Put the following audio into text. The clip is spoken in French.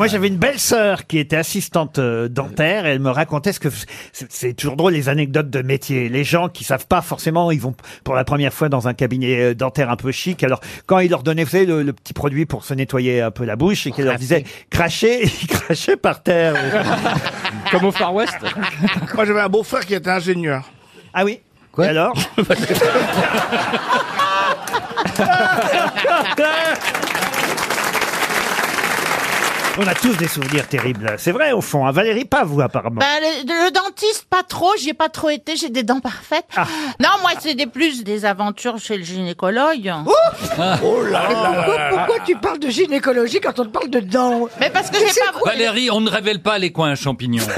Moi, j'avais une belle sœur qui était assistante euh, dentaire et elle me racontait ce que c'est c'est toujours drôle les anecdotes de métier. Les gens qui savent pas forcément, ils vont pour la première fois dans un cabinet euh, dentaire un peu chic. Alors quand il leur donnait, vous savez, le, le petit produit pour se nettoyer un peu la bouche et qu'il leur disait cracher, ils crachaient par terre. Comme au Far West. Moi, j'avais un beau-frère qui était ingénieur. Ah oui? Quoi? Alors? On a tous des souvenirs terribles. C'est vrai au fond. hein. Valérie, pas vous apparemment. Bah, le, le dentiste, pas trop. J'y ai pas trop été. J'ai des dents parfaites. Ah. Non, moi, c'est des plus des aventures chez le gynécologue. Oh là là là Pourquoi, pourquoi tu parles de gynécologie quand on te parle de dents? Mais parce que j'ai pas. Valérie, on ne révèle pas les coins champignons.